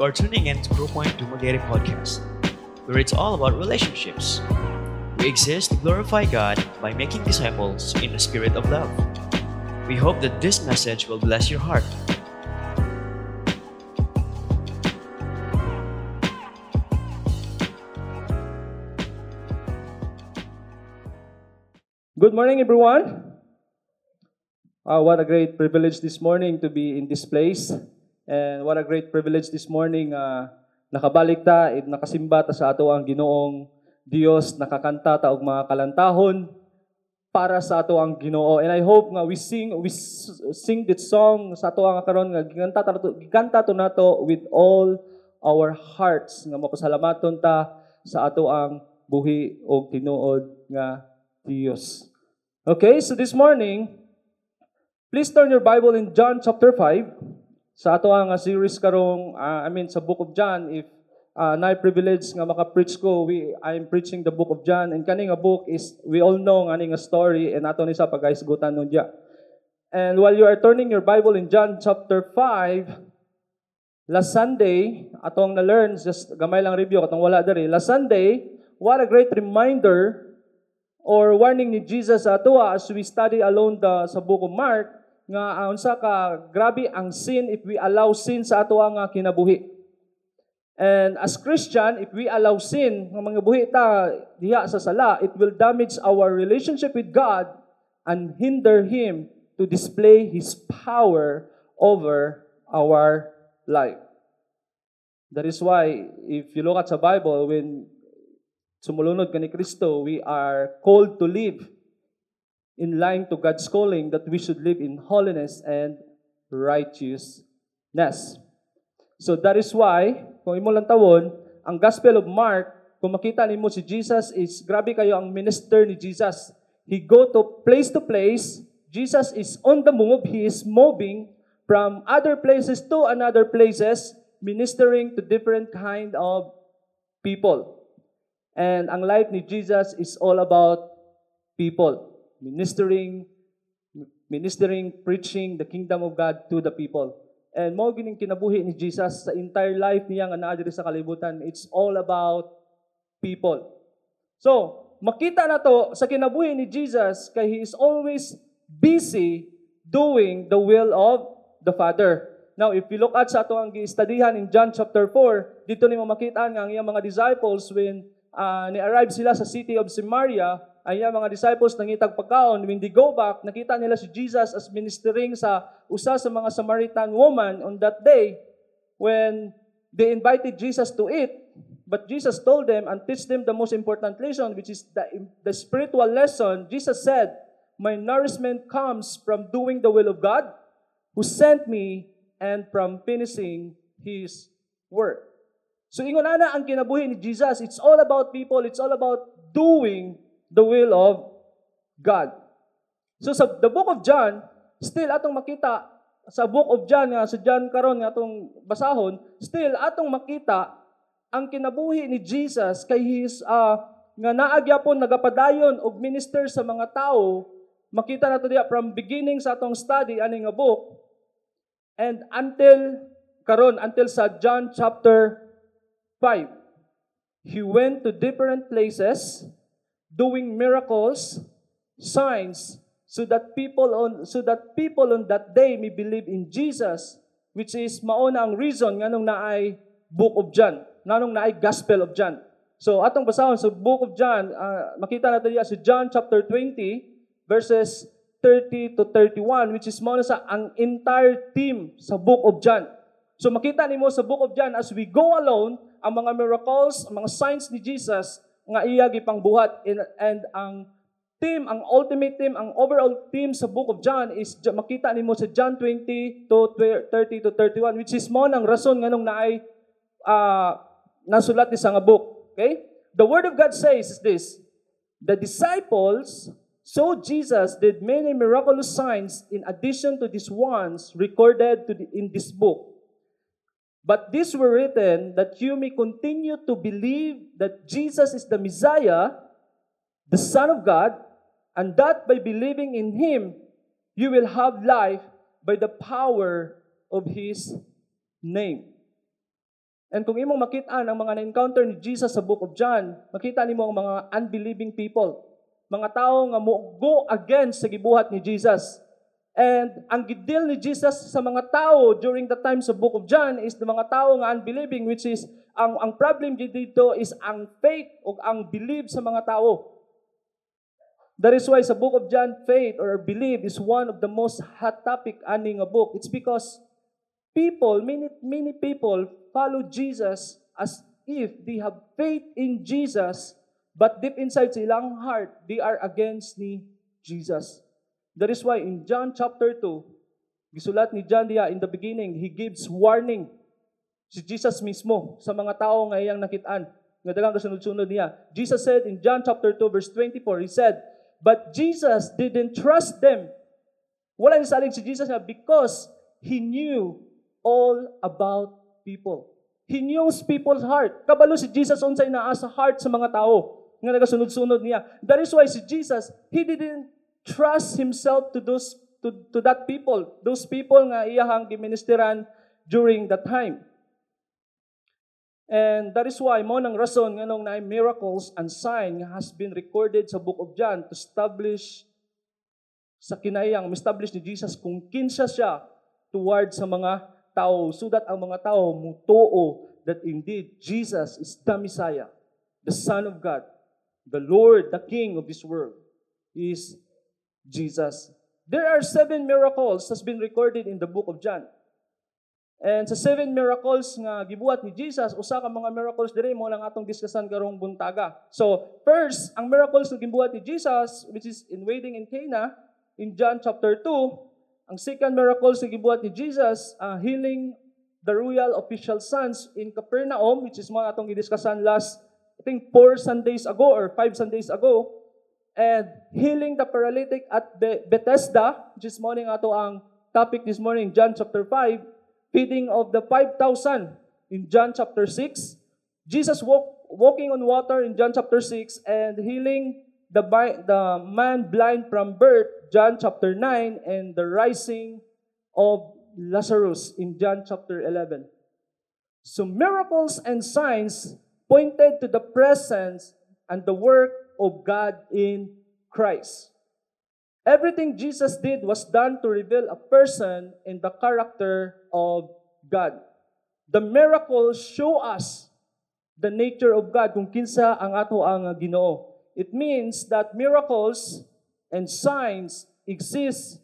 You are tuning in to Grow Point Dumaguete Podcast, where it's all about relationships. We exist to glorify God by making disciples in the spirit of love. We hope that this message will bless your heart. Good morning, everyone. Uh, what a great privilege this morning to be in this place. And what a great privilege this morning uh, nakabalik ta, at nakasimba ta sa ato ang ginoong Dios, nakakanta ta og mga kalantahon para sa ato ang Ginoo. And I hope nga we sing we sing this song sa ato ang karon nga giganta ta giganta to nato with all our hearts nga mapasalamaton ta sa ato ang buhi og tinuod nga Dios. Okay, so this morning, please turn your Bible in John chapter 5. Sa ato ang uh, series karong, uh, I mean, sa book of John, if uh, na privilege nga maka-preach ko, we, I'm preaching the book of John. And kani nga book is, we all know nga nga story, and ato ni sa pag-isgutan nun diya. And while you are turning your Bible in John chapter 5, last Sunday, atong na-learn, just gamay lang review, atong wala diri. Last Sunday, what a great reminder or warning ni Jesus atua as we study alone the sa book of Mark nga uh, unsa ka grabe ang sin if we allow sin sa atua nga kinabuhi. And as Christian, if we allow sin nga mga buhi ta diha sa sala, it will damage our relationship with God and hinder him to display his power over our life. That is why if you look at sa Bible when sumulunod ka ni Kristo, we are called to live in line to God's calling that we should live in holiness and righteousness. So that is why, kung imo lang tawon, ang Gospel of Mark, kung makita nimo si Jesus is, grabe kayo ang minister ni Jesus. He go to place to place, Jesus is on the move, He is moving from other places to another places, ministering to different kind of people. And ang life ni Jesus is all about people. Ministering, ministering, preaching the kingdom of God to the people. And mo gining kinabuhi ni Jesus sa entire life niya nga naa diri sa kalibutan, it's all about people. So, makita na to sa kinabuhi ni Jesus kay he is always busy doing the will of the Father. Now, if you look at sa ato ang gistudyhan in John chapter 4, dito nimo makita nga ang iyang mga disciples when uh, ni-arrive sila sa city of Samaria, ay iyang mga disciples nangitag pagkaon. When they go back, nakita nila si Jesus as ministering sa usa sa mga Samaritan woman on that day when they invited Jesus to eat. But Jesus told them and teach them the most important lesson, which is the, the spiritual lesson. Jesus said, My nourishment comes from doing the will of God who sent me and from finishing His work. So ingon ana ang kinabuhi ni Jesus, it's all about people, it's all about doing the will of God. So sa the book of John, still atong makita sa book of John nga sa John karon nga atong basahon, still atong makita ang kinabuhi ni Jesus kay his uh, nga naagyapon nagapadayon og minister sa mga tao makita nato diya from beginning sa atong study ani nga book and until karon until sa John chapter 5 he went to different places doing miracles signs so that people on so that people on that day may believe in Jesus which is mauna ang reason nganong naay book of John nganong naay gospel of John. So atong basahon sa book of John uh, makita nato diya sa John chapter 20 verses 30 to 31 which is mao na sa ang entire theme sa book of John. So makita nimo sa book of John as we go alone ang mga miracles, ang mga signs ni Jesus nga iya gipangbuhat and, and ang theme, ang ultimate theme, ang overall theme sa book of John is makita nimo sa John 20 to 30 to 31 which is mo nang rason nganong naay uh, nasulat ni sa nga book. Okay? The word of God says is this, the disciples saw Jesus did many miraculous signs in addition to these ones recorded to the, in this book. But these were written that you may continue to believe that Jesus is the Messiah, the Son of God, and that by believing in Him, you will have life by the power of His name. And kung imong makita ang mga na-encounter ni Jesus sa book of John, makita nimo ang mga unbelieving people. Mga tao nga mo go against sa gibuhat ni Jesus. And ang gidil ni Jesus sa mga tao during the time sa book of John is the mga tao nga unbelieving which is ang ang problem dito is ang faith o ang believe sa mga tao. That is why sa book of John, faith or belief is one of the most hot topic aning a book. It's because people, many, many people follow Jesus as if they have faith in Jesus, but deep inside sa ilang heart, they are against ni Jesus. That is why in John chapter 2, gisulat ni John diya, in the beginning, he gives warning si Jesus mismo sa mga tao nga iyang nakitaan. Nga dagang kasunod-sunod niya. Jesus said in John chapter 2 verse 24, he said, But Jesus didn't trust them. Wala ni saling si Jesus na because he knew all about people. He knows people's heart. Kabalo si Jesus unsay naa sa heart sa mga tao nga nagasunod-sunod niya. That is why si Jesus, he didn't trust himself to those to, to that people. Those people nga iyahang giministeran during that time. And that is why mo nang rason nga nung na miracles and sign nga has been recorded sa book of John to establish sa kinayang establish ni Jesus kung kinsa siya toward sa mga tao so that ang mga tao mutuo that indeed Jesus is the Messiah, the Son of God, the Lord, the King of this world is Jesus. There are seven miracles has been recorded in the book of John. And sa seven miracles nga gibuhat ni Jesus, usa ka mga miracles diri mo lang atong diskusyon karong buntaga. So, first, ang miracles nga gibuhat ni Jesus, which is in wedding in Cana, in John chapter 2, ang second miracles nga gibuhat ni Jesus, uh, healing the royal official sons in Capernaum, which is mga atong gidiskusyon last, I think, four Sundays ago or five Sundays ago, and healing the paralytic at Be- Bethesda, which is morning ato ang topic this morning, John chapter 5, feeding of the 5,000 in John chapter 6. Jesus walk, walking on water in John chapter 6 and healing the, the man blind from birth, John chapter 9, and the rising of Lazarus in John chapter 11. So miracles and signs pointed to the presence and the work of God in Christ. Everything Jesus did was done to reveal a person in the character of God. The miracles show us the nature of God kung kinsa ang ato ang Ginoo. It means that miracles and signs exist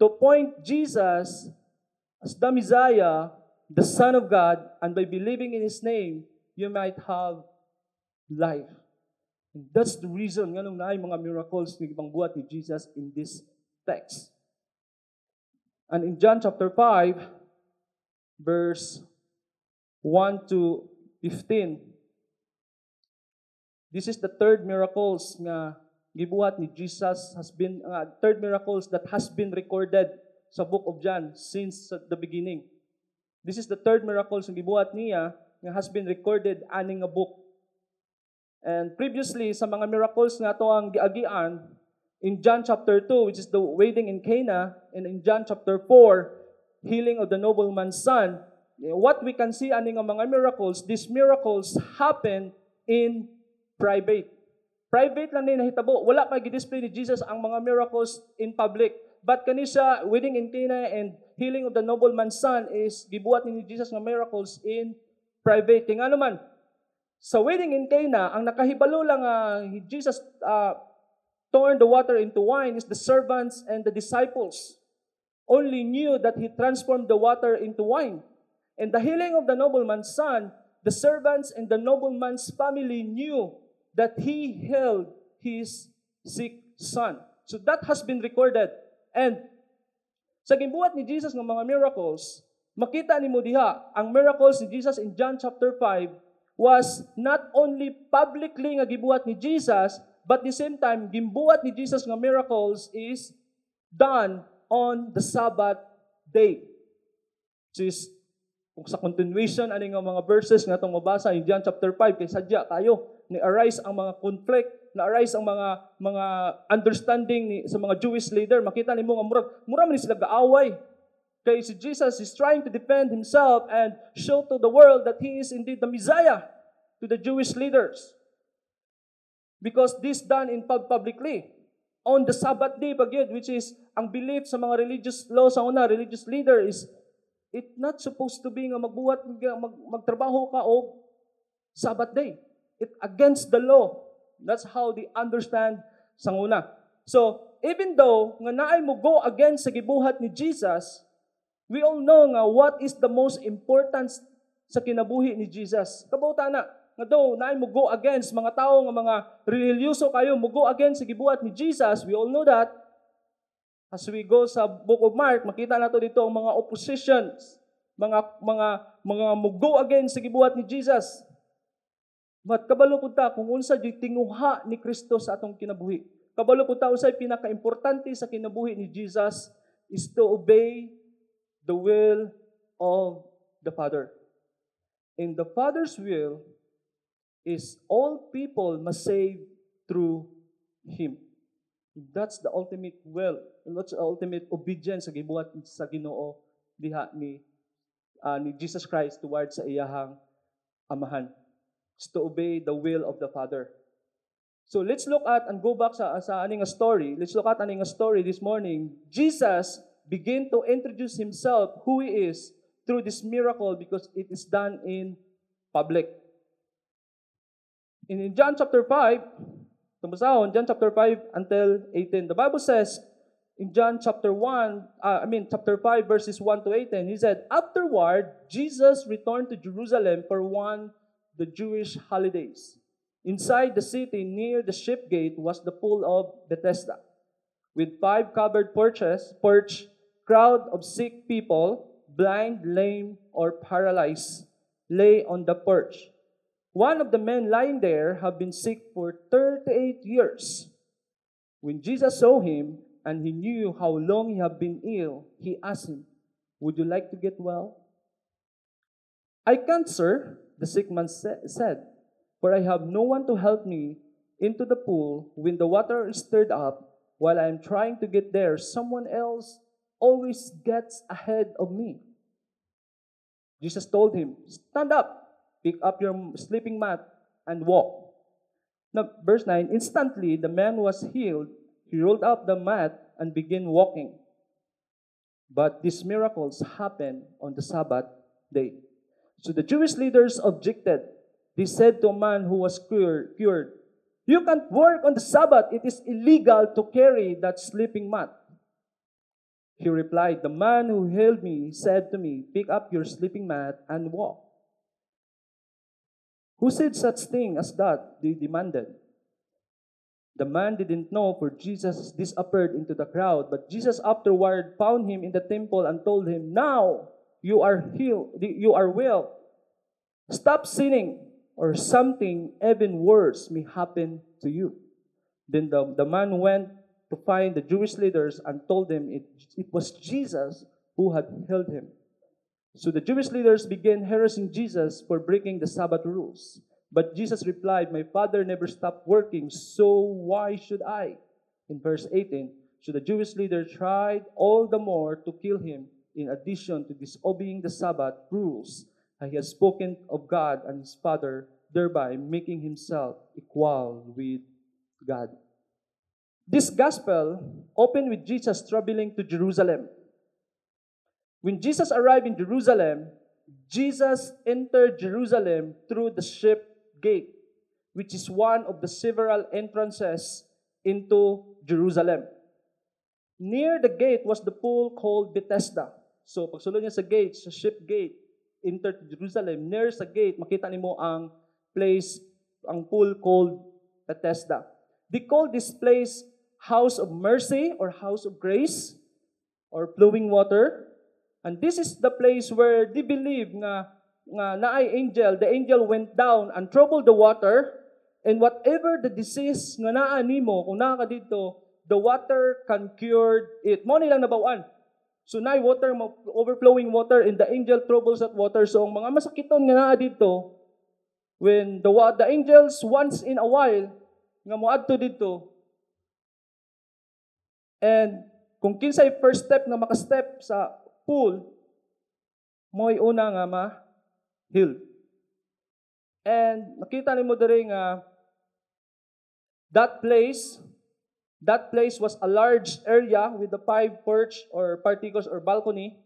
to point Jesus as the Messiah, the Son of God, and by believing in His name, you might have life. And that's the reason nga nung naay mga miracles ni ibang buhat ni Jesus in this text. And in John chapter 5, verse 1 to 15, this is the third miracles nga gibuhat ni Jesus has been uh, third miracles that has been recorded sa book of John since the beginning. This is the third miracles nga gibuhat niya nga has been recorded aning a book And previously, sa mga miracles nga to ang giagian, in John chapter 2, which is the wedding in Cana, and in John chapter 4, healing of the nobleman's son, what we can see aning mga miracles, these miracles happen in private. Private lang din nahitabo. Wala pa gi-display ni Jesus ang mga miracles in public. But kani siya, wedding in Cana and healing of the nobleman's son is gibuhat ni Jesus nga miracles in private. Kaya nga naman, sa wedding in Cana, ang nakahibalo lang uh, Jesus uh, turned the water into wine is the servants and the disciples only knew that he transformed the water into wine. And the healing of the nobleman's son, the servants and the nobleman's family knew that he healed his sick son. So that has been recorded. And sa gimbuhat ni Jesus ng mga miracles, makita ni mo diha ang miracles ni Jesus in John chapter 5 was not only publicly nga gibuhat ni Jesus, but the same time, gimbuhat ni Jesus nga miracles is done on the Sabbath day. Which is, kung sa continuation, ano nga mga verses nga itong mabasa in John chapter 5, kay sadya tayo, ni-arise ang mga conflict, na-arise ang mga mga understanding ni, sa mga Jewish leader. Makita ni mo nga murag, murag man sila gaaway. Kay si Jesus is trying to defend himself and show to the world that he is indeed the Messiah to the Jewish leaders. Because this done in pub publicly. On the Sabbath day yun, which is ang belief sa mga religious law sa una, religious leader is it not supposed to be nga magbuhat, mag, magtrabaho ka o Sabbath day. It against the law. That's how they understand sa una. So, even though nga naay mo go against sa gibuhat ni Jesus, we all know nga what is the most important sa kinabuhi ni Jesus. Kabauta na, nga daw naay mo go against mga tao nga mga religyoso kayo mo go against sa gibuhat ni Jesus. We all know that. As we go sa book of Mark, makita nato dito ang mga oppositions, mga mga mga mo go against sa gibuhat ni Jesus. But kabalo pud ta kung unsa di tinguha ni Kristo sa atong kinabuhi. Kabalo pud ta unsay pinakaimportante sa kinabuhi ni Jesus is to obey the will of the Father. And the Father's will is all people must save through Him. That's the ultimate will. That's the ultimate obedience sa gibuhat sa Ginoo diha ni uh, ni Jesus Christ towards sa iyahang amahan is to obey the will of the Father. So let's look at and go back sa, sa aning story. Let's look at aning story this morning. Jesus began to introduce himself, who he is, through this miracle because it is done in public. In, in John chapter 5, tumbasahon, John chapter 5 until 18, the Bible says, in John chapter 1, uh, I mean chapter 5 verses 1 to 18, he said, Afterward, Jesus returned to Jerusalem for one the Jewish holidays. Inside the city, near the ship gate, was the pool of Bethesda, with five covered porches, porch, crowd of sick people, blind, lame, or paralyzed, lay on the porch. One of the men lying there had been sick for 38 years. When Jesus saw him, and he knew how long he had been ill, he asked him, Would you like to get well? I can't, sir, the sick man said, For I have no one to help me into the pool when the water is stirred up. While I am trying to get there, someone else always gets ahead of me. Jesus told him, Stand up, pick up your sleeping mat, and walk. Now, verse 9 Instantly the man was healed. He rolled up the mat and began walking. But these miracles happened on the Sabbath day. So the Jewish leaders objected. They said to a man who was cured, You can't work on the Sabbath. It is illegal to carry that sleeping mat. He replied, The man who healed me said to me, Pick up your sleeping mat and walk. Who said such thing as that? They demanded. The man didn't know, for Jesus disappeared into the crowd. But Jesus afterward found him in the temple and told him, Now you are healed, you are well. Stop sinning, or something even worse may happen to you. Then the, the man went to find the Jewish leaders and told them it, it was Jesus who had healed him. So the Jewish leaders began harassing Jesus for breaking the Sabbath rules. But Jesus replied, My Father never stopped working, so why should I? In verse 18, so the Jewish leader tried all the more to kill him in addition to disobeying the Sabbath rules, he has spoken of God and his Father, thereby making himself equal with God. This gospel opened with Jesus traveling to Jerusalem. When Jesus arrived in Jerusalem, Jesus entered Jerusalem through the ship gate, which is one of the several entrances into Jerusalem. Near the gate was the pool called Bethesda, So, pagsulod niya sa gate, sa ship gate, enter to Jerusalem, near sa gate, makita nimo ang place, ang pool called Bethesda. They call this place house of mercy or house of grace or flowing water. And this is the place where they believe nga nga naay angel, the angel went down and troubled the water and whatever the disease nga naa nimo kung naa ka dito, the water can cure it. Mo nilang nabawan. So na water, overflowing water, and the angel troubles that water. So ang mga masakiton nga naa dito, when the, the angels once in a while, nga moadto dito, and kung kinsay first step nga makastep sa pool, mo'y una nga ma healed. And nakita nimo diri nga that place that place was a large area with the five porch or particles or balcony.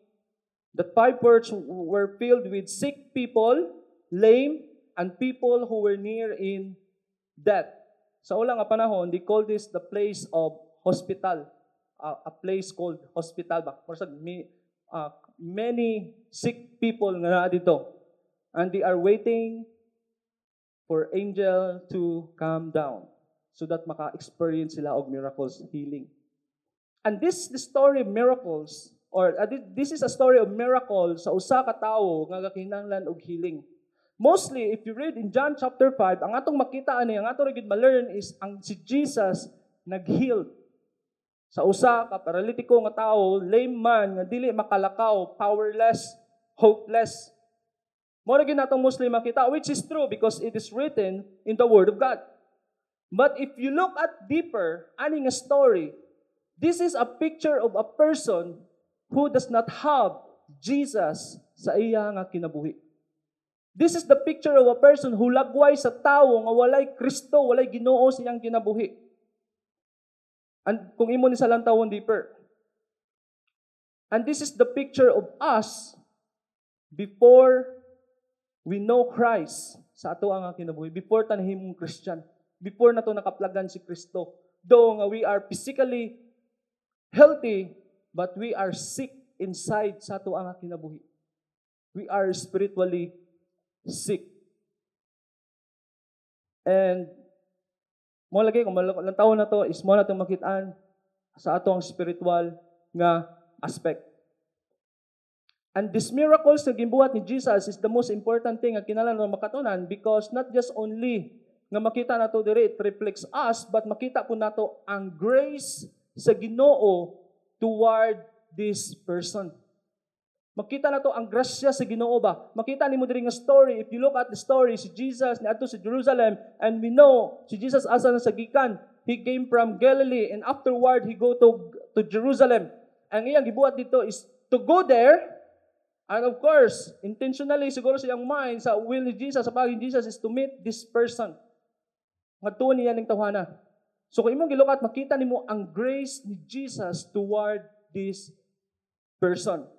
The five porch were filled with sick people, lame, and people who were near in death. Sa ulang nga panahon, they call this the place of hospital. Uh, a place called hospital ba? May, uh, many sick people nga na dito. And they are waiting for angel to come down so that maka-experience sila of miracles, healing. And this the story of miracles or uh, this is a story of miracles sa usa ka tawo nga gakinahanglan og healing. Mostly, if you read in John chapter 5, ang atong makita ani, ang atong gid ma-learn is ang si Jesus nag-heal. Sa usa ka paralitiko nga tawo, lame man nga dili makalakaw, powerless, hopeless. Mo ra gid natong Muslim makita which is true because it is written in the word of God. But if you look at deeper, aning a story, this is a picture of a person who does not have Jesus sa iya nga kinabuhi. This is the picture of a person who lagway sa tao nga walay Kristo, walay Ginoo siyang kinabuhi. And kung imo ni sa lantawon deeper. And this is the picture of us before we know Christ sa ato ang kinabuhi. Before tanahimong Christian. Before na to nakaplagan si Kristo. Though nga we are physically healthy, but we are sick inside sa ato ang kinabuhi. We are spiritually sick. And mo lagi kung malang taon na to is mo na itong makitaan sa atong spiritual nga aspect. And these miracles na gimbuhat ni Jesus is the most important thing nga kinahanglan makatunan because not just only nga makita nato diri it reflects us but makita po nato ang grace sa Ginoo toward this person. Makita na to ang grasya sa Ginoo ba? Makita ni mo diri nga story. If you look at the story, si Jesus ni adto sa Jerusalem and we know si Jesus asa na sa gikan. He came from Galilee and afterward he go to to Jerusalem. Ang iyang gibuhat dito is to go there and of course, intentionally siguro sa iyang mind sa will ni Jesus sa pagin Jesus is to meet this person. Ngadto niya ning tawhana. So kung imong gilukat makita nimo ang grace ni Jesus toward this person.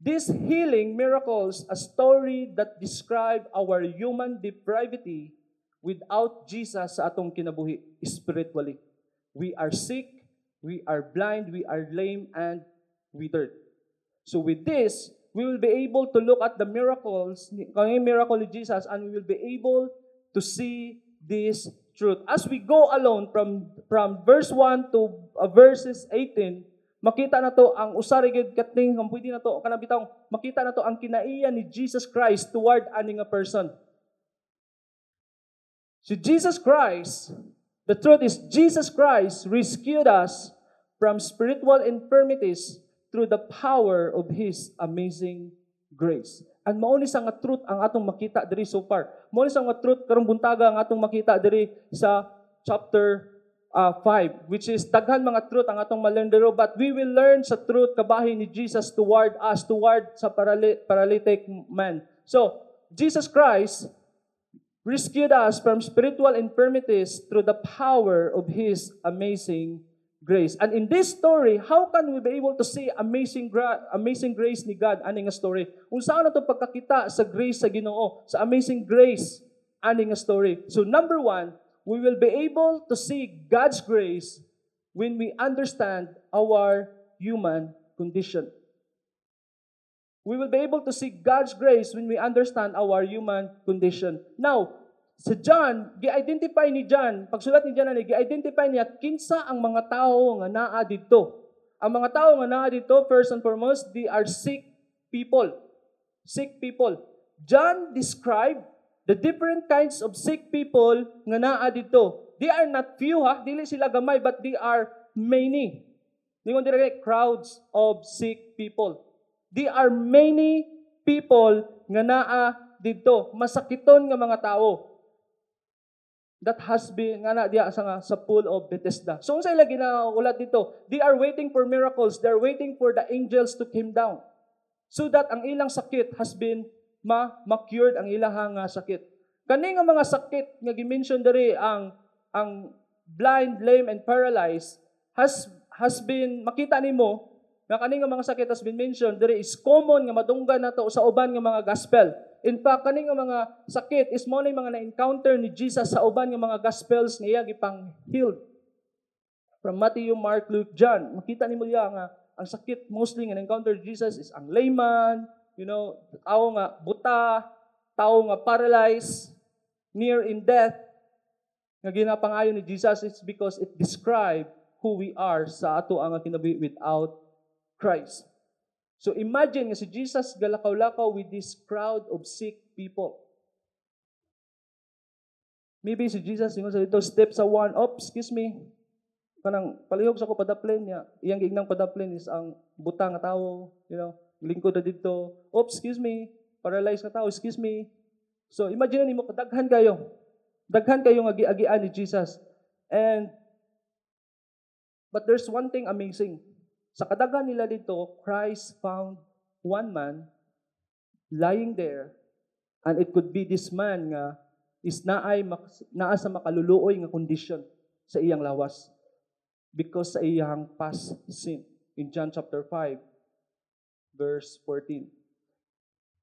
This healing miracles a story that describe our human depravity without Jesus sa atong kinabuhi spiritually. We are sick, we are blind, we are lame, and withered. So with this, we will be able to look at the miracles, kung miracle ni Jesus, and we will be able to see this truth. As we go along from, from verse 1 to uh, verses 18, Makita na to ang usarigid kating ang pwede na to kanang bitaw makita na to ang kinaiya ni Jesus Christ toward ani nga person. Si Jesus Christ, the truth is Jesus Christ rescued us from spiritual infirmities through the power of His amazing grace. And mao ni sa nga truth ang atong makita diri so far. Mao ni sa nga truth karong buntaga ang atong makita diri sa chapter uh, 5, which is daghan mga truth ang atong malendero, but we will learn sa truth kabahin ni Jesus toward us, toward sa paralytic man. So, Jesus Christ rescued us from spiritual infirmities through the power of His amazing grace. And in this story, how can we be able to see amazing gra- amazing grace ni God ani nga story? Unsa na to pagkakita sa grace sa Ginoo, sa amazing grace ani nga story. So number one, we will be able to see God's grace when we understand our human condition. We will be able to see God's grace when we understand our human condition. Now, sa John, gi-identify ni John, pagsulat ni John, gi-identify niya kinsa ang mga tao nga naa dito. Ang mga tao nga naa dito, first and foremost, they are sick people. Sick people. John described The different kinds of sick people nga naa dito. They are not few ha, dili sila gamay but they are many. Ningon dire crowds of sick people. They are many people nga naa dito. Masakiton nga mga tao that has been nga na diya sa, sa pool of Bethesda. So unsa ila ginaulat dito? They are waiting for miracles. They are waiting for the angels to come down. so that ang ilang sakit has been ma ma-cured ang ilang nga sakit. Kani nga mga sakit nga gi-mention diri ang ang blind, lame and paralyzed has has been makita nimo nga kani nga mga sakit has been mentioned diri is common nga madunggan nato sa uban nga mga gospel. In fact, kani nga mga sakit is mo mga na-encounter ni Jesus sa uban nga mga gospels niya gipang healed. From Matthew, Mark, Luke, John. Makita ni mo nga ang sakit mostly nga encounter Jesus is ang layman, you know, tao nga buta, tao nga paralyzed, near in death. Nga ginapangayon ni Jesus is because it describe who we are sa ato ang kinabuhi without Christ. So imagine nga si Jesus galakaw-lakaw with this crowd of sick people. Maybe si Jesus, yung sa dito, step sa one, oh, excuse me, kanang palihog sa ko padaplin niya. Iyang gignang padaplin is ang butang nga tawo, you know, lingkod na dito. Oops, excuse me, paralyzed nga tao, excuse me. So imagine nimo kadaghan kayo. Daghan kayo nga giagian ni Jesus. And but there's one thing amazing. Sa kadaghan nila dito, Christ found one man lying there and it could be this man nga is naay naa sa makaluluoy nga condition sa iyang lawas because sa iyang past sin. In John chapter 5, verse 14.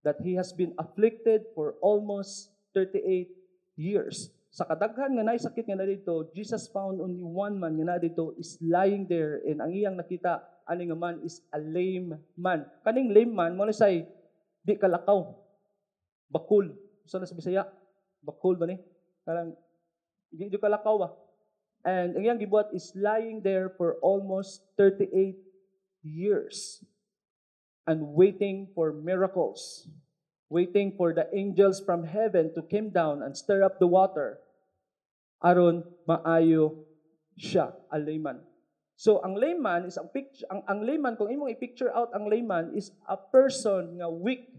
That he has been afflicted for almost 38 years. Sa kadaghan nga naay sakit nga na dito, Jesus found only one man nga na dito is lying there and ang iyang nakita ani nga man is a lame man. Kaning lame man mo say di kalakaw. Bakul. Sa so, sa Bisaya, bakul ba ni? Karang di kalakaw ba? And ang iyang gibuhat is lying there for almost 38 years and waiting for miracles, waiting for the angels from heaven to come down and stir up the water. Aron maayo siya, a layman. So ang layman is ang picture ang, ang layman kung imong i-picture out ang layman is a person nga weak,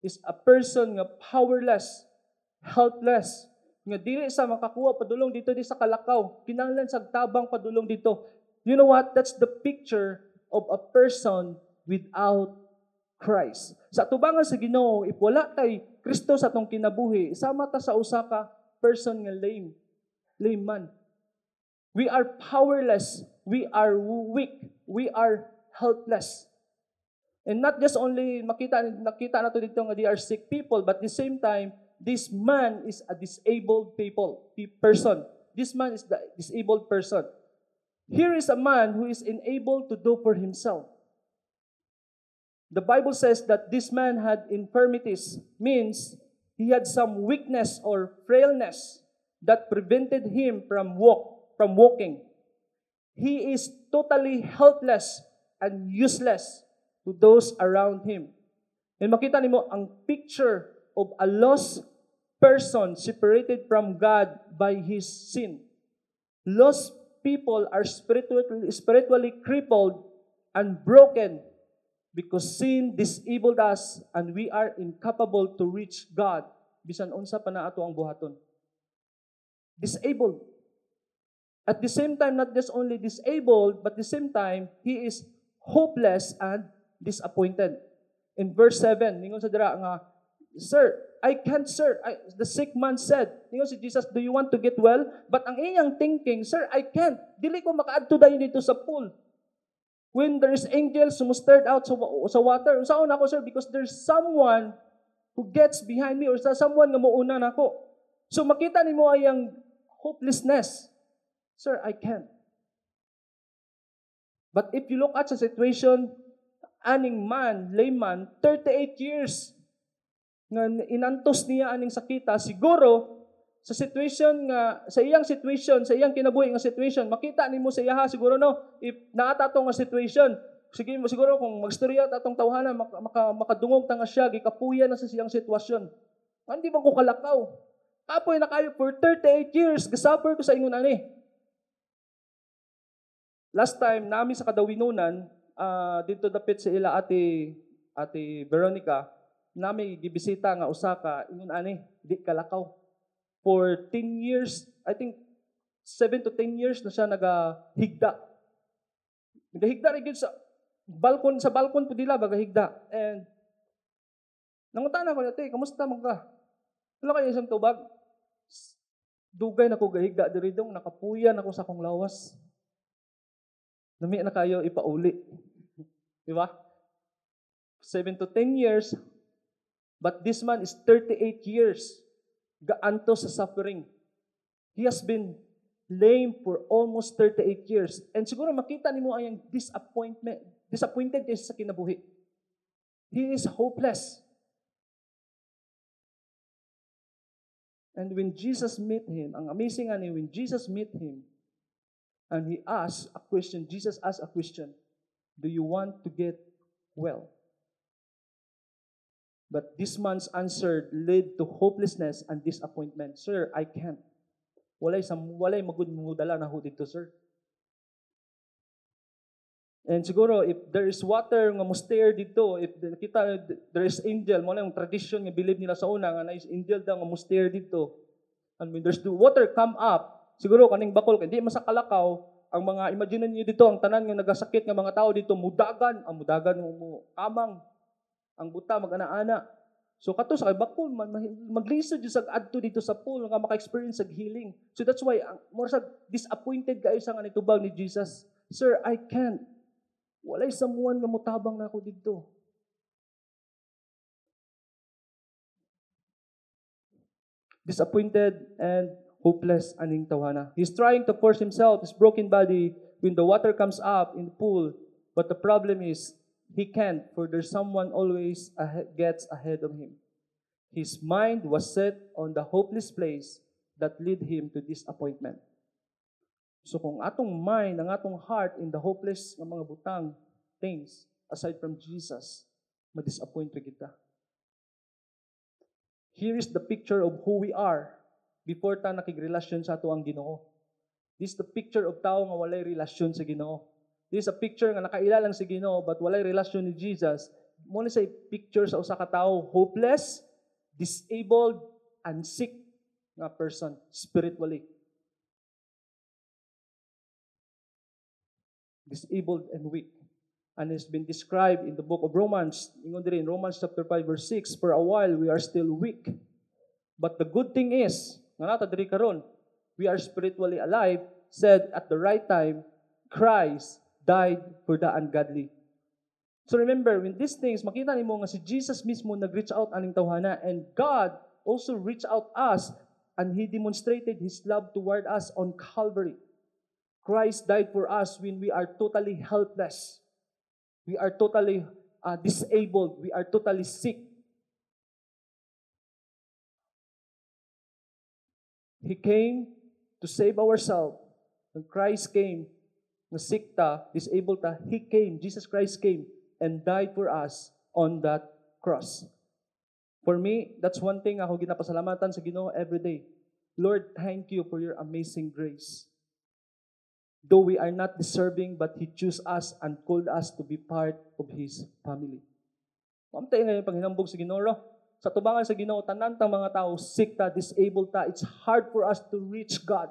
is a person nga powerless, helpless, nga dili sa makakuha padulong dito di sa kalakaw kinahanglan sa tabang padulong dito. You know what? That's the picture of a person without Christ sa tubangan sa Ginoo if wala kay Kristo sa tong kinabuhi sama ta sa usa ka person nga lame lame man we are powerless we are weak we are helpless and not just only makita nakita nato dito nga they are sick people but the same time this man is a disabled people, person. This man is the disabled person. Here is a man who is unable to do for himself. The Bible says that this man had infirmities, means he had some weakness or frailness that prevented him from walk, from walking. He is totally helpless and useless to those around him. And makita nimo ang picture of a lost person separated from God by his sin. Lost people are spiritually, spiritually crippled and broken because sin disabled us and we are incapable to reach God bisan unsa pa na ato ang buhaton. Disabled. At the same time, not just only disabled, but the same time, he is hopeless and disappointed. In verse 7, ningon sa dira nga Sir, I can't, sir. I, the sick man said, Ningon si Jesus, do you want to get well? But ang iyang thinking, Sir, I can't. Dili ko makaadto dayon dito sa pool. When there is angels sumustared out sa, sa water, saan ako, sir? Because there's someone who gets behind me or sa someone nga muuna nako. So makita nimo ayang hopelessness. Sir, I can't. But if you look at sa situation, aning man, layman, 38 years, nga inantos niya aning sakita siguro sa situation nga sa iyang situation sa iyang kinabuhi nga situation makita nimo sa iya siguro no? If naata to nga situation sige mo siguro kung magstorya atong tawhana maka, maka, makadungog ta nga siya gikapuya na sa siyang sitwasyon. Hindi ba ko kalakaw. Kapoy na kayo for 38 years gasuffer ko sa ingon ani. Last time nami sa kadawinunan uh, dito dapit sa ila ate ate Veronica nami gibisita nga usa ka ingon ani di kalakaw for 10 years I think 7 to 10 years na siya nagahigda nagahigda rin sa balkon sa balkon po dila bagahigda and Nangutan ako natin, kamusta mo ka? Wala kayo isang tubag? Dugay na ko gahiga diri dong nakapuyan ako sa akong lawas. Nami na kayo ipauli. Di ba? 7 to 10 years, but this man is 38 years gaanto sa suffering. He has been lame for almost 38 years. And siguro makita nimo ang disappointment, disappointed siya sa kinabuhi. He is hopeless. And when Jesus met him, ang amazing ani, when Jesus met him, and he asked a question, Jesus asked a question, Do you want to get well? But this man's answer led to hopelessness and disappointment. Sir, I can't. Walay, sa, walay magud mo dala na ho dito, sir. And siguro, if there is water nga mustair dito, if kita there is angel, mo yung tradition nga believe nila sa una, nga na is angel daw nga mustair dito. And when there's the water come up, siguro kaning bakol, hindi masakalakaw, ang mga, imagine niyo dito, ang tanan nga nagasakit nga mga tao dito, mudagan, ang mudagan mo kamang, ang buta, mag-ana-ana. So kato sa kay bakol, maglisod yung sa adto dito sa pool, nga maka-experience sa healing. So that's why, more sa disappointed kayo sa nga nitubag ni Jesus. Sir, I can't. Walay samuan nga mutabang na ako dito. Disappointed and hopeless aning tawana. He's trying to force himself, his broken body, when the water comes up in the pool. But the problem is, he can't, for there's someone always gets ahead of him. His mind was set on the hopeless place that led him to disappointment. So kung atong mind, ang atong heart in the hopeless ng mga butang things aside from Jesus, ma-disappoint kita. Here is the picture of who we are before ta nakigrelasyon sa ato ang Ginoo. This is the picture of tao nga walay relasyon sa Ginoo. This is a picture nga nakailalang si Ginoo but walay relasyon ni Jesus. Mo ni say picture sa usa ka tawo hopeless, disabled, and sick nga person spiritually. disabled and weak. And it's been described in the book of Romans, in Romans chapter 5 verse 6, for a while we are still weak. But the good thing is, nga nata diri karon, we are spiritually alive, said at the right time, Christ died for the ungodly. So remember, when these things, makita nimo nga si Jesus mismo nag-reach out aning tawhana and God also reached out us and He demonstrated His love toward us on Calvary. Christ died for us when we are totally helpless. We are totally uh, disabled. We are totally sick. He came to save ourselves. When Christ came, na sick ta, disabled ta, He came, Jesus Christ came and died for us on that cross. For me, that's one thing ako ginapasalamatan sa Ginoo every day. Lord, thank you for your amazing grace. Though we are not deserving, but He chose us and called us to be part of His family. Mamtay ngayon panghinambog sa Ginoo. Sa tubangan sa Ginoo, tanan mga tao, sick ta, disabled ta, it's hard for us to reach God.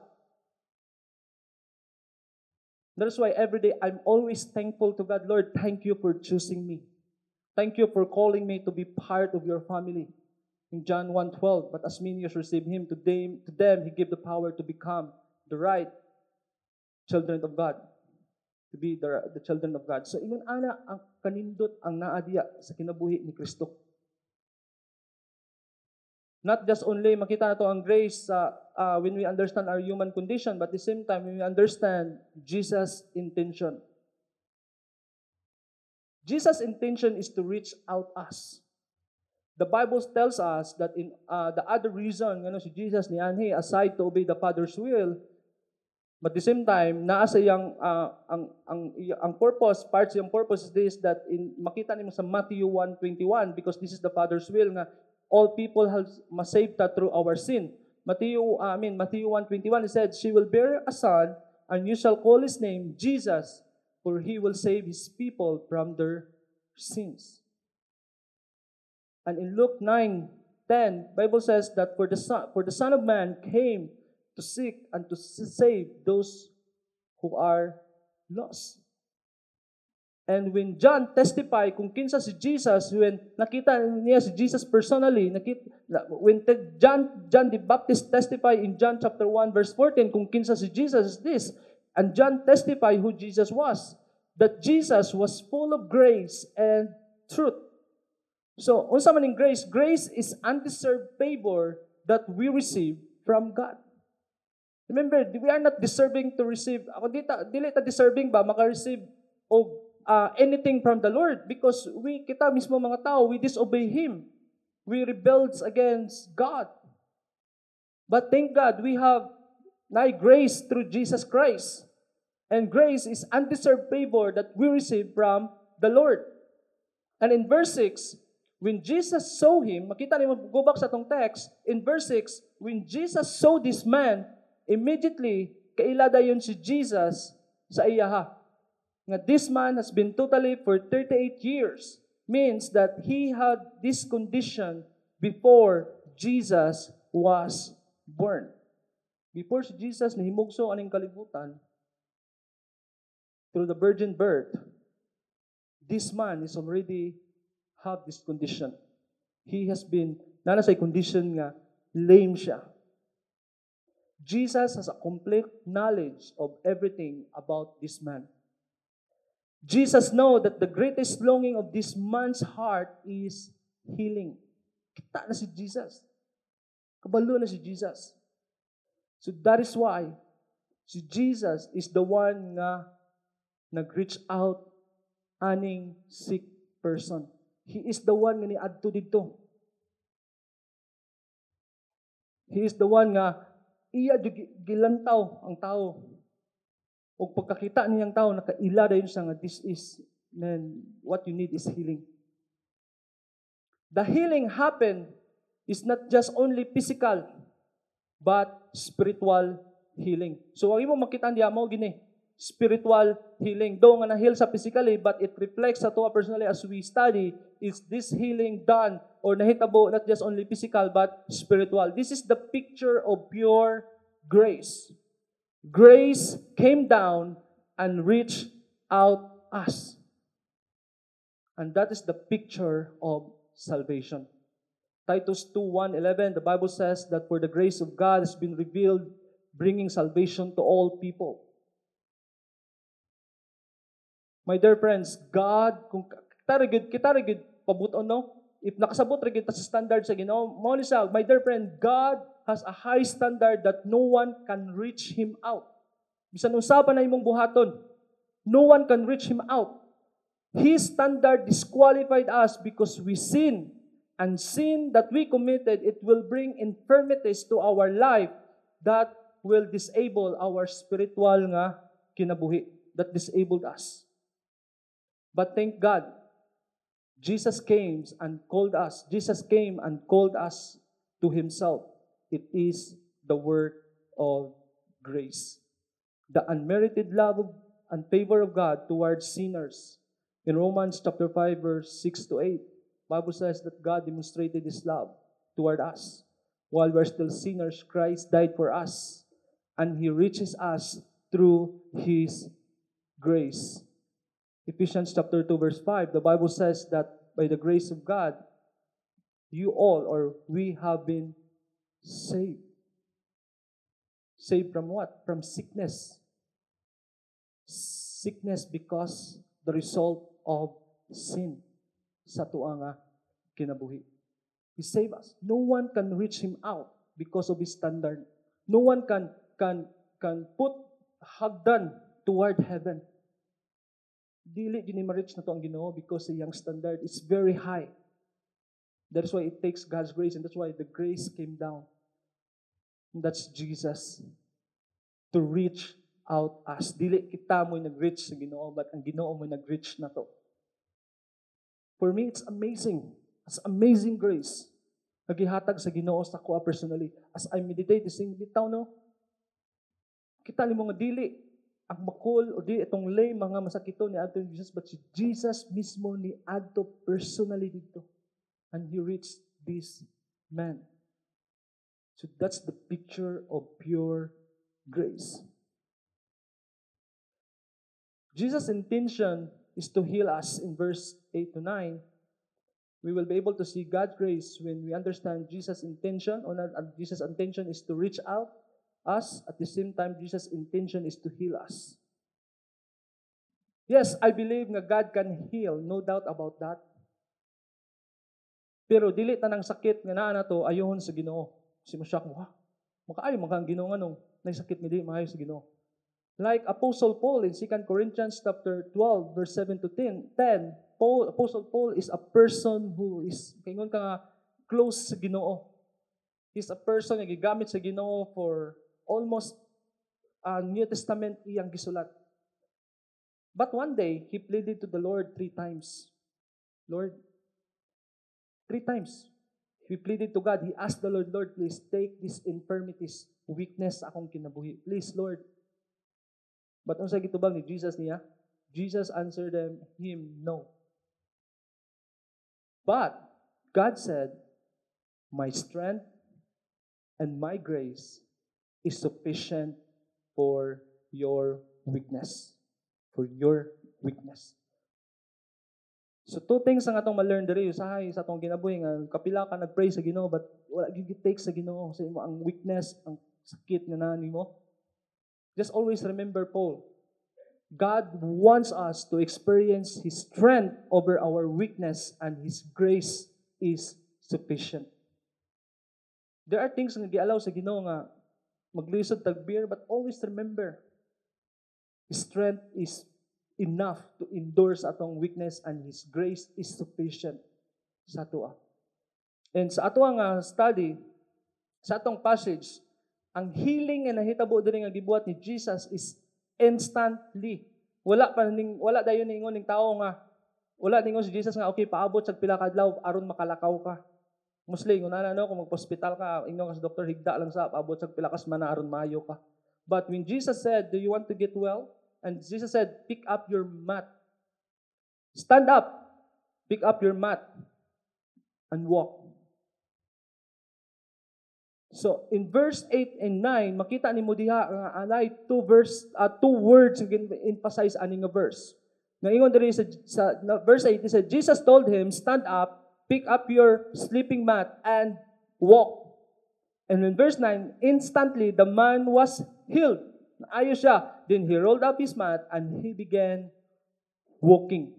That's why every day I'm always thankful to God. Lord, thank you for choosing me. Thank you for calling me to be part of your family. In John 1.12, but as many as receive Him, to them, to them He gave the power to become the right children of God. To be the, the children of God. So, ingon ana ang kanindot ang naadiya sa kinabuhi ni Kristo. Not just only makita na to ang grace uh, uh, when we understand our human condition, but at the same time, when we understand Jesus' intention. Jesus' intention is to reach out us. The Bible tells us that in uh, the other reason, ano, si Jesus ni Anhe, aside to obey the Father's will, But at the same time, naa sa yang uh, ang ang ang purpose, parts yung purpose is this that in makita nimo sa Matthew 1:21 because this is the Father's will nga all people have masaved ta through our sin. Matthew uh, I mean Matthew 1:21 it said she will bear a son and you shall call his name Jesus for he will save his people from their sins. And in Luke 9:10 Bible says that for the son for the son of man came to seek and to save those who are lost. And when John testify kung kinsa si Jesus, when nakita niya si Jesus personally, nakita, when John, John the Baptist testify in John chapter 1 verse 14 kung kinsa si Jesus is this, and John testify who Jesus was, that Jesus was full of grace and truth. So, unsa man in grace? Grace is undeserved favor that we receive from God. Remember, we are not deserving to receive. Ako dili ta deserving ba maka-receive of uh, anything from the Lord because we, kita mismo mga tao, we disobey Him. We rebelled against God. But thank God, we have na grace through Jesus Christ. And grace is undeserved favor that we receive from the Lord. And in verse 6, when Jesus saw him, makita niyo, go back sa tong text, in verse 6, when Jesus saw this man, immediately, kailada yun si Jesus sa iyaha nga this man has been totally for 38 years means that he had this condition before Jesus was born. Before si Jesus nahimugso aning kalibutan, through the virgin birth, this man is already have this condition. He has been, nana sa condition nga, lame siya. Jesus has a complete knowledge of everything about this man. Jesus know that the greatest longing of this man's heart is healing. Kita na si Jesus. Kabalo na si Jesus. So that is why si Jesus is the one nga nag-reach out aning sick person. He is the one nga niadto dito. He is the one nga iya gilantaw ang tao o pagkakita niyang tao, nakaila dayon siya nga, this is, man, what you need is healing. The healing happen is not just only physical, but spiritual healing. So, ang mo makita niya mo, gini, spiritual healing. Do nga na-heal sa physically, but it reflects sa to personally as we study, is this healing done or nahitabo not just only physical, but spiritual. This is the picture of pure grace. Grace came down and reached out us. And that is the picture of salvation. Titus 2 1 11, the Bible says that for the grace of God has been revealed, bringing salvation to all people. My dear friends, God, kung kita rigid, kita rigid, pabuton no? If nakasabot rigid sa standard sa Ginoo, mo my dear friend, God has a high standard that no one can reach him out. Bisan usapan na imong buhaton, no one can reach him out. His standard disqualified us because we sin. And sin that we committed, it will bring infirmities to our life that will disable our spiritual nga kinabuhi, that disabled us. But thank God, Jesus came and called us. Jesus came and called us to Himself. It is the work of grace. The unmerited love of, and favor of God towards sinners. In Romans chapter 5, verse 6 to 8, Bible says that God demonstrated His love toward us. While we're still sinners, Christ died for us, and He reaches us through His grace. Ephesians chapter 2, verse 5, the Bible says that by the grace of God, you all or we have been saved. Saved from what? From sickness. Sickness because the result of sin sa tuwa nga kinabuhi. He saved us. No one can reach him out because of his standard. No one can can can put hagdan toward heaven. Dili gini ma-reach na to ang Ginoo because young standard is very high. That is why it takes God's grace and that's why the grace came down That's Jesus. To reach out us. Dili kita mo nag-reach sa Ginoo, but ang Ginoo mo nag-reach na to. For me, it's amazing. It's amazing grace. Nagihatag sa Ginoo sa kuha personally. As I meditate, sing bitaw no, kita ni mga dili ang makul o di itong lay mga masakito ni Adto Jesus but si Jesus mismo ni Adto personally dito and he reached this man So that's the picture of pure grace. Jesus' intention is to heal us in verse 8 to 9. We will be able to see God's grace when we understand Jesus' intention, or Jesus' intention is to reach out us. At the same time, Jesus' intention is to heal us. Yes, I believe nga God can heal, no doubt about that. Pero dili tanang sakit nga naa na to ayohon sa Ginoo. Si Masyak mo, ha? Makaayo man kang Ginoo nganong nay sakit mi di maayo sa Ginoo. Like Apostle Paul in 2 Corinthians chapter 12 verse 7 to 10, 10 Paul, Apostle Paul is a person who is kaingon ka nga close sa Ginoo. He's a person nga gigamit sa Ginoo for almost uh, New Testament iyang gisulat. But one day, he pleaded to the Lord three times. Lord, three times. He pleaded to God. He asked the Lord, Lord, please take these infirmities, weakness akong kinabuhi. Please, Lord. But unsa gitubang ni Jesus niya? Jesus answered them, him, no. But God said, My strength and my grace is sufficient for your weakness for your weakness. So two things ang atong ma-learn diri usahay sa atong ginabuhi nga kapila ka nag-pray sa Ginoo but wala gyud take sa Ginoo sa imo ang weakness, ang sakit nga nani mo. Just always remember Paul. God wants us to experience His strength over our weakness and His grace is sufficient. There are things nga gialaw sa Ginoo nga maglisod tag beer but always remember strength is enough to endure sa atong weakness and His grace is sufficient sa ato. And sa ato nga study, sa atong passage, ang healing nga nahitabo diri nga gibuhat ni Jesus is instantly. Wala pa ning wala dayon ningon ning tawo nga wala ningon si Jesus nga okay paabot sa pila ka aron makalakaw ka. Muslim, kung na no, kung magpa-hospital ka, ingon ka sa doktor, higda lang sa paabot sa pila ka semana aron maayo ka. But when Jesus said, Do you want to get well? And Jesus said, Pick up your mat. Stand up, pick up your mat, and walk. So in verse 8 and 9, makita ni mo diha nga anay two verse uh, two words nga emphasize ani nga verse. Nga ingon diri sa, sa na, verse 8 it said Jesus told him, "Stand up, pick up your sleeping mat and walk." And in verse 9, instantly the man was healed. Ayos siya. Then he rolled up his mat and he began walking.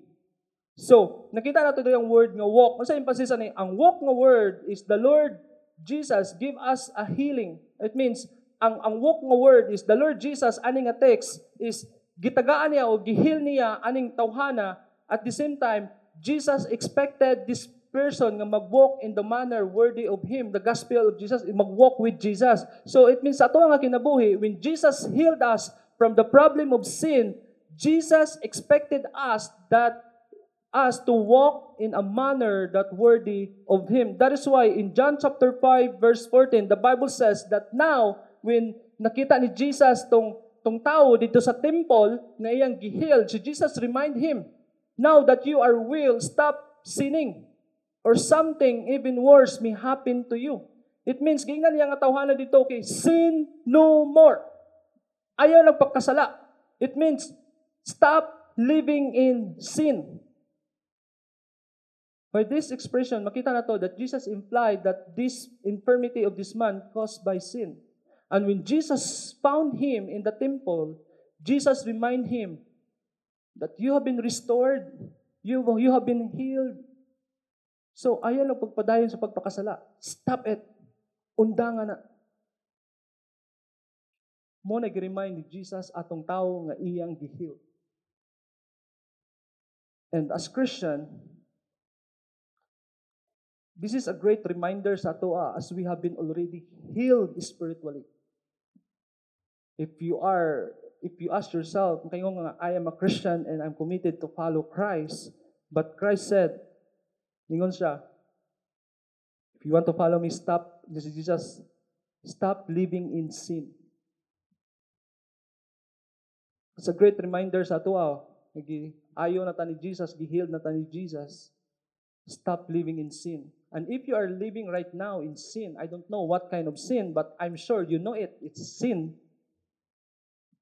So, nakita nato do yung word nga walk. Ano sa emphasis ani? Ang walk nga word is the Lord Jesus give us a healing. It means ang ang walk nga word is the Lord Jesus ani nga text is gitagaan niya o gihil niya aning tawhana at the same time Jesus expected this person nga mag-walk in the manner worthy of Him, the gospel of Jesus, mag-walk with Jesus. So it means ato nga kinabuhi, when Jesus healed us from the problem of sin, Jesus expected us that us to walk in a manner that worthy of Him. That is why in John chapter 5 verse 14, the Bible says that now, when nakita ni Jesus tong, tong tao dito sa temple, na iyang gihil, si Jesus remind him, Now that you are will, stop sinning or something even worse may happen to you. It means, gingnan niya nga tawhana dito, okay, sin no more. Ayaw nagpagkasala. It means, stop living in sin. By this expression, makita na to that Jesus implied that this infirmity of this man caused by sin. And when Jesus found him in the temple, Jesus remind him that you have been restored, you, you have been healed, So, ayaw lang pagpadayon sa pagpakasala. Stop it. Undangan na. Mo nag-remind ni Jesus atong tao nga iyang gihil. And as Christian, this is a great reminder sa ato ah, as we have been already healed spiritually. If you are, if you ask yourself, kayo nga, I am a Christian and I'm committed to follow Christ, but Christ said, Ningon siya, if you want to follow me, stop, this is Jesus, stop living in sin. It's a great reminder sa ato, ah, ayo na ta ni Jesus, gihil na ta ni Jesus. Stop living in sin. And if you are living right now in sin, I don't know what kind of sin, but I'm sure you know it. It's sin.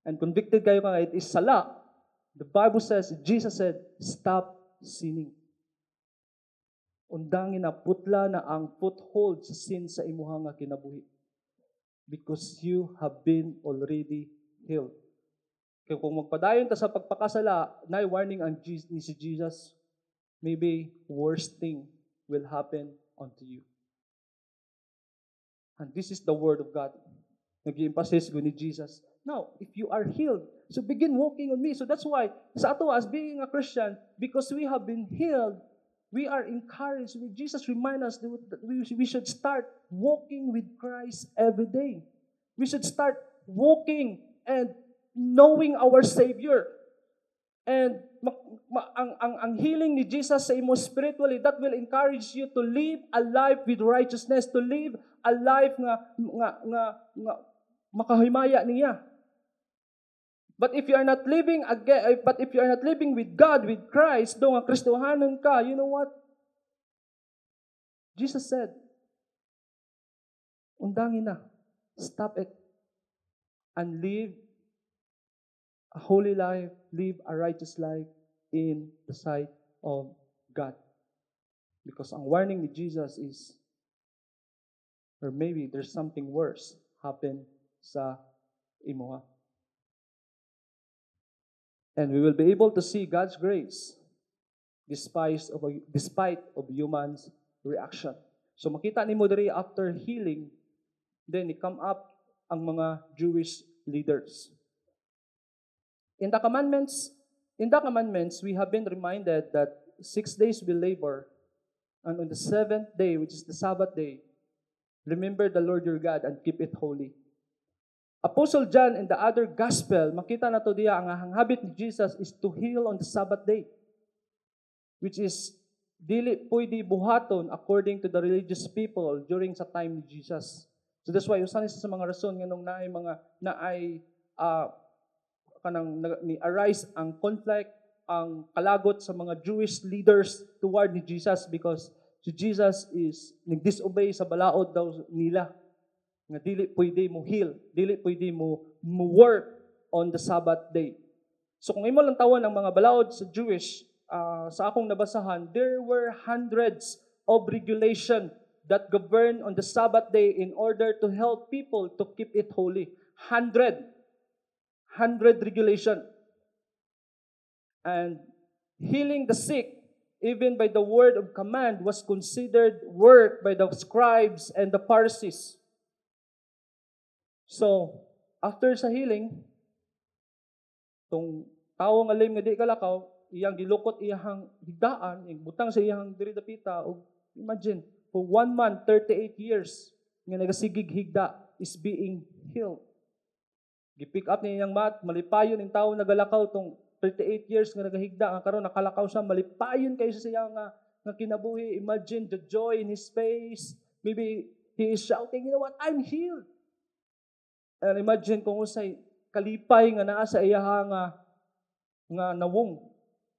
And convicted kayo ka, it is sala. The Bible says, Jesus said, stop sinning. Undangin na putla na ang foothold sa sin sa imuha nga kinabuhi. Because you have been already healed. Kaya kung magpadayon ta sa pagpakasala, na warning ang Jesus, ni si Jesus, maybe worst thing will happen unto you. And this is the word of God. Nag-emphasis ko ni Jesus. Now, if you are healed, so begin walking on me. So that's why, sa ato as being a Christian, because we have been healed, we are encouraged. Jesus remind us that we should start walking with Christ every day. We should start walking and knowing our Savior. And ma- ma- ang, ang, ang healing ni Jesus sa imo spiritually, that will encourage you to live a life with righteousness, to live a life nga, nga, nga, nga makahimaya niya. But if you are not living again, eh, but if you are not living with God, with Christ, do nga Kristohanan ka, you know what? Jesus said, undangin na. Stop it. And live a holy life, live a righteous life in the sight of God. Because ang warning ni Jesus is, or maybe there's something worse happen sa imuha. And we will be able to see God's grace despite of, despite of human's reaction. So makita ni mo after healing, then it come up ang mga Jewish leaders. In the commandments, in the commandments, we have been reminded that six days we labor, and on the seventh day, which is the Sabbath day, remember the Lord your God and keep it holy. Apostle John in the other gospel, makita na to diya, ang, habit ni Jesus is to heal on the Sabbath day. Which is, dili pwede buhaton according to the religious people during sa time ni Jesus. So that's why, usan sa mga rason nga nung naay mga, naay, uh, kanang ni arise ang conflict, ang kalagot sa mga Jewish leaders toward ni Jesus because si Jesus is nag-disobey sa balaod daw nila nga dili pwede mo heal, dili pwede mo, mo work on the Sabbath day. So kung imo lang tawon ang mga balaod sa Jewish, uh, sa akong nabasahan, there were hundreds of regulation that govern on the Sabbath day in order to help people to keep it holy. Hundred. Hundred regulation. And healing the sick, even by the word of command, was considered work by the scribes and the Pharisees. So, after sa healing, tong tao nga lim nga di kalakaw, iyang gilukot iyang higdaan, iyang butang sa iyang diri dapita, og imagine, for one month, 38 years, nga nagasigig higda is being healed. Gipick up niya iyang mat, malipayon ang tao nagalakaw tong 38 years nga nagahigda, nga karon nakalakaw siya, malipayon kayo sa siya nga, nga kinabuhi. Imagine the joy in his face. Maybe he is shouting, you know what, I'm healed. And imagine kung usay kalipay nga naa sa iyaha nga nga nawong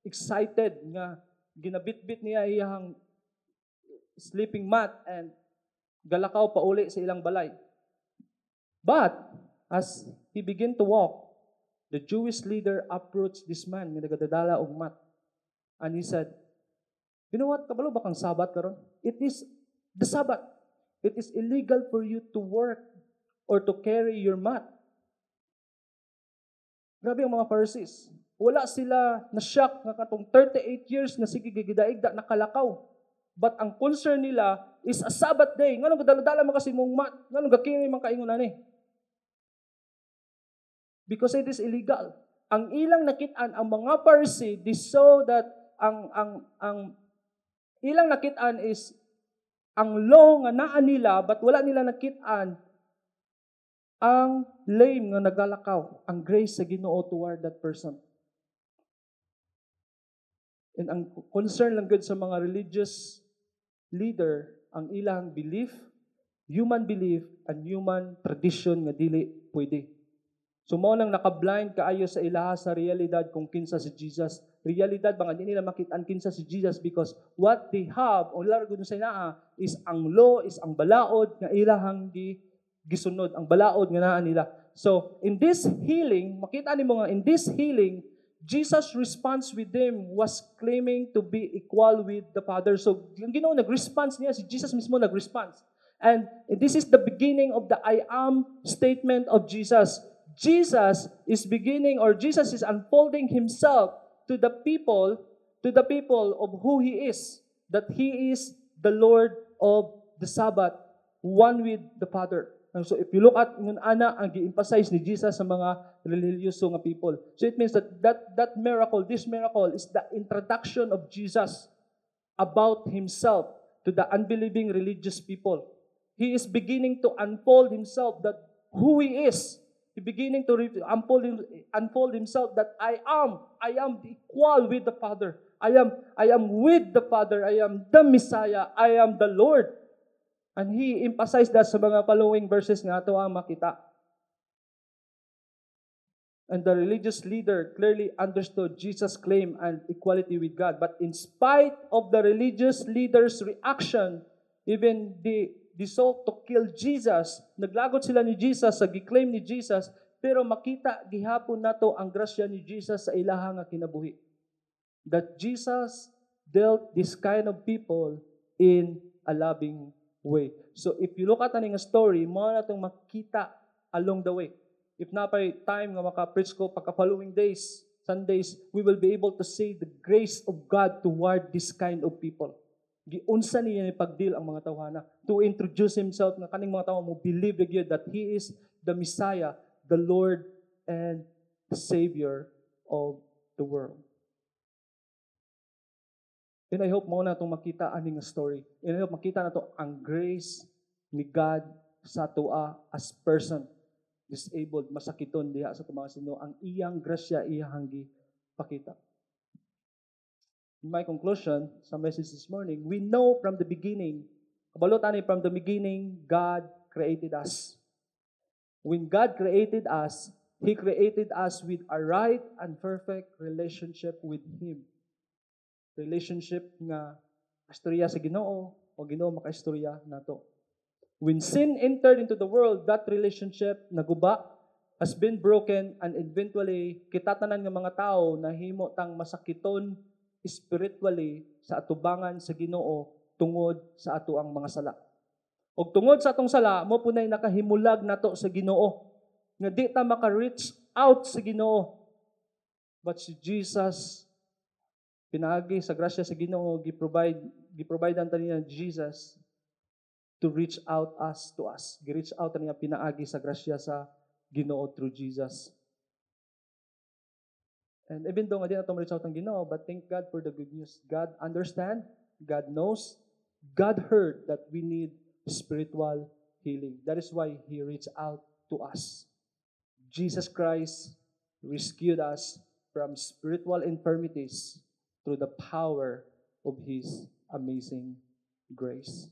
excited nga ginabitbit niya iyahang sleeping mat and galakaw pa uli sa ilang balay. But as he began to walk, the Jewish leader approached this man nga nagadadala og mat. And he said, You know what? Kabalo ba kang Sabat karon? It is the Sabbath. It is illegal for you to work or to carry your mat. Grabe ang mga Pharisees. Wala sila na-shock nga katong 38 years nga sige gigidaigda nakalakaw. But ang concern nila is a Sabbath day. Nganong gadala-dala man kasi mong mat. Nganong gakini man kaingon ani. Because it is illegal. Ang ilang nakitaan ang mga Pharisee, they saw that ang ang ang ilang nakitaan is ang law nga naa nila but wala nila nakitaan ang lame nga nagalakaw, ang grace sa Ginoo toward that person. And ang concern lang good sa mga religious leader, ang ilang belief, human belief, and human tradition nga dili pwede. So mo nang nakablind kaayo sa ilaha sa realidad kung kinsa si Jesus. Realidad ba nga nila makita kinsa si Jesus because what they have o largo sa inaa is ang law, is ang balaod nga ilahang gi gisunod ang balaod nga naa nila. So, in this healing, makita nimo nga in this healing, Jesus' response with them was claiming to be equal with the Father. So, yung Ginoo nag-response niya, si Jesus mismo nag-response. And this is the beginning of the I am statement of Jesus. Jesus is beginning or Jesus is unfolding himself to the people, to the people of who he is, that he is the Lord of the Sabbath, one with the Father. And so if you look at ngun ana ang gi-emphasize ni Jesus sa mga religyoso nga people. So it means that that that miracle, this miracle is the introduction of Jesus about himself to the unbelieving religious people. He is beginning to unfold himself that who he is. He beginning to unfold, unfold himself that I am, I am equal with the Father. I am, I am with the Father. I am the Messiah. I am the Lord. And he emphasized that sa mga following verses nga ito ang makita. And the religious leader clearly understood Jesus' claim and equality with God. But in spite of the religious leader's reaction, even the, the sought to kill Jesus, naglagot sila ni Jesus sa giklaim ni Jesus, pero makita gihapon nato ang grasya ni Jesus sa ilaha nga kinabuhi. That Jesus dealt this kind of people in a loving way. So if you look at aning story, mo na itong makita along the way. If na pa time nga maka-preach ko pagka following days, Sundays, we will be able to see the grace of God toward this kind of people. Giunsa niya ni pagdil ang mga tawhana to introduce himself nga kaning mga tawo mo believe gyud that he is the Messiah, the Lord and Savior of the world. And I hope mo na itong makita aning story. And I hope makita na to ang grace ni God sa tua as person disabled, masakiton diha sa mga sino, ang iyang grasya iyang pakita. In my conclusion sa message this morning, we know from the beginning, kabalutan from the beginning, God created us. When God created us, He created us with a right and perfect relationship with Him. Relationship nga istorya sa Ginoo o Ginoo makaistorya nato. When sin entered into the world, that relationship naguba has been broken and eventually kitatanan ng mga tao na himo tang masakiton spiritually sa atubangan sa Ginoo tungod sa ato ang mga sala. Og tungod sa atong sala, mo punay nakahimulag nato sa Ginoo nga di ta maka-reach out sa Ginoo. But si Jesus pinaagi sa grasya sa Ginoo gi-provide gi-provide ang niya Jesus to reach out us to us. Gi-reach out niya pinaagi sa grasya sa Ginoo through Jesus. And even though nga di na reach out ang Ginoo, but thank God for the good news. God understand, God knows, God heard that we need spiritual healing. That is why He reached out to us. Jesus Christ rescued us from spiritual infirmities through the power of His amazing grace.